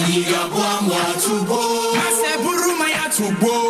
Manyinga bwa mwa tubo. Mase buru maya tubo.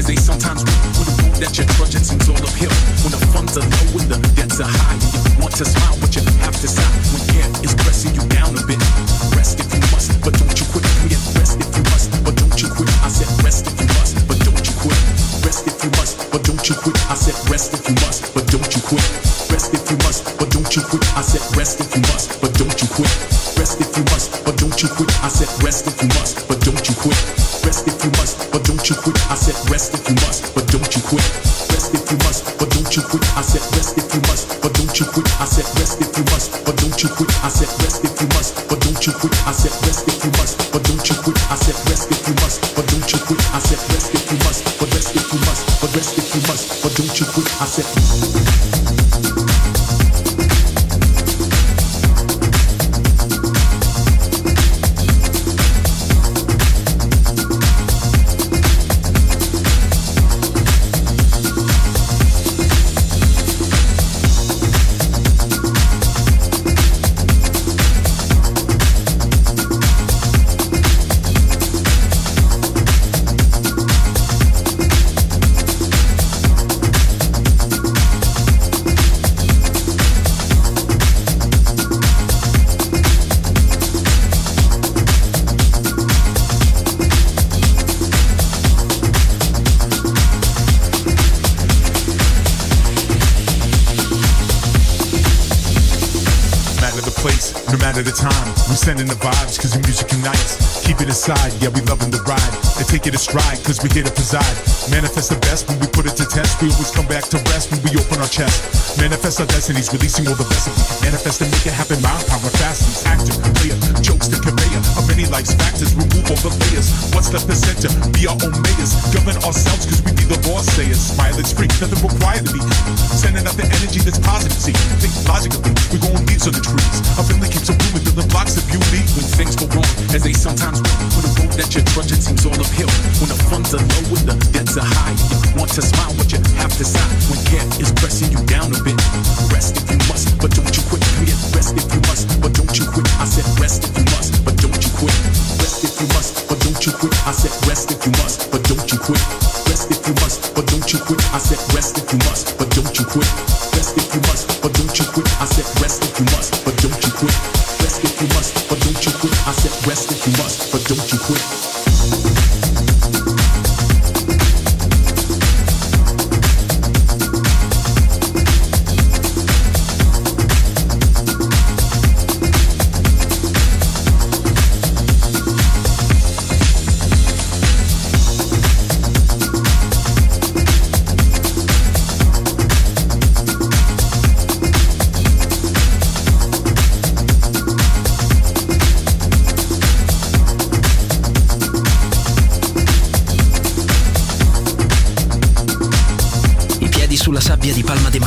As they sometimes with a move that you trust we here to preside. Manifest the best when we put it to test. We always come back to rest open our chest. Manifest our destinies, releasing all the we manifest and make it happen. Mind power, fastness, actor, player, jokes the conveyor of many life's factors. Remove all the layers. What's left the center? Be our own mayors. Govern ourselves cause we be the boss sayers. Smile, it's free, nothing required to be. Sending out the energy that's positive. See, think logically, we gon' leaves on the trees. Our family keeps a blooming, building blocks of beauty when things go wrong, as they sometimes will. When the road that you're trudging seems all uphill. When the funds are low and the debts are high, you want to smile, but you have to sigh. When care is pressing you down a bit. Rest if you must, but don't you quit. Come rest if you must, but don't you quit. I said rest if you must, but don't you quit. Rest if you must, but don't you quit. I said rest if you must, but don't you quit. Rest if you must, but don't you quit. I said rest if you must, but don't you quit.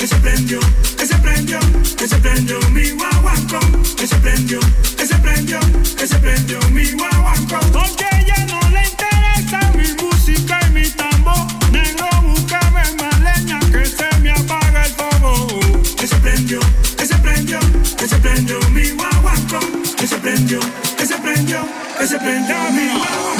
Que se prendió, que se prendió, que se prendió mi guaguancó, que se prendió, que se prendió, que se prendió mi guaguancó. Porque ella no le interesa mi música y mi tambor. Negro, búscame más leña que se me apaga el fuego. que se prendió, que se prendió, que se prendió mi guaguancó, que se prendió, que se prendió, que se prendió mi guaguancó.